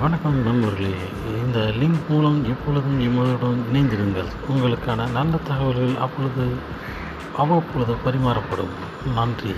வணக்கம் நண்பர்களே. இந்த லிங்க் மூலம் எப்பொழுதும் எம்மதுடன் இணைந்திருங்கள். உங்களுக்கான நல்ல தகவல்கள் அப்பொழுது அவ்வப்பொழுது பரிமாறப்படும். நன்றி.